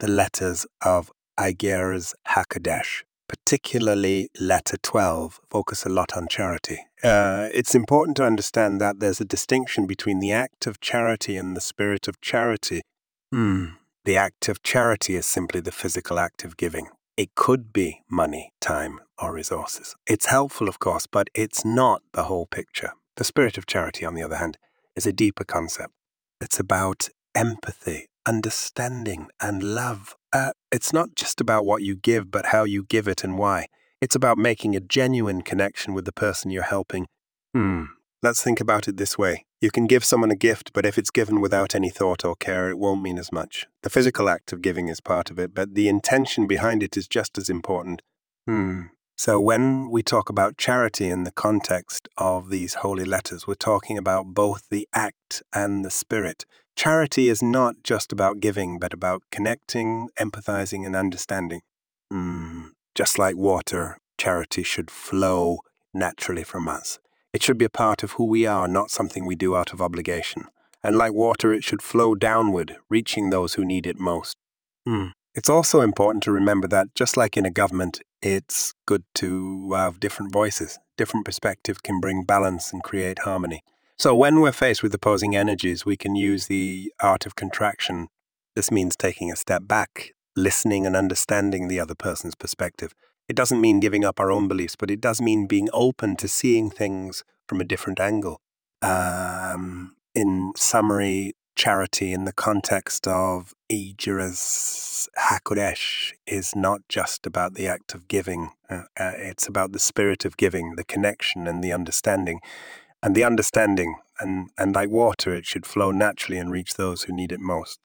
The letters of Igeras Hakodesh, particularly letter 12, focus a lot on charity. Uh, it's important to understand that there's a distinction between the act of charity and the spirit of charity. Hmm. The act of charity is simply the physical act of giving. It could be money, time, or resources. It's helpful, of course, but it's not the whole picture. The spirit of charity, on the other hand, is a deeper concept. It's about empathy, understanding, and love. Uh, it's not just about what you give, but how you give it and why. It's about making a genuine connection with the person you're helping. Hmm. Let's think about it this way. You can give someone a gift, but if it's given without any thought or care, it won't mean as much. The physical act of giving is part of it, but the intention behind it is just as important. Hmm. So, when we talk about charity in the context of these holy letters, we're talking about both the act and the spirit. Charity is not just about giving, but about connecting, empathizing, and understanding. Mm, just like water, charity should flow naturally from us. It should be a part of who we are, not something we do out of obligation. And like water, it should flow downward, reaching those who need it most. Mm. It's also important to remember that, just like in a government, it's good to have different voices. Different perspectives can bring balance and create harmony. So, when we're faced with opposing energies, we can use the art of contraction. This means taking a step back, listening and understanding the other person's perspective. It doesn't mean giving up our own beliefs, but it does mean being open to seeing things from a different angle. Um, in summary, charity in the context of Igeras Hakodesh is not just about the act of giving, uh, uh, it's about the spirit of giving, the connection and the understanding and the understanding, and, and like water, it should flow naturally and reach those who need it most.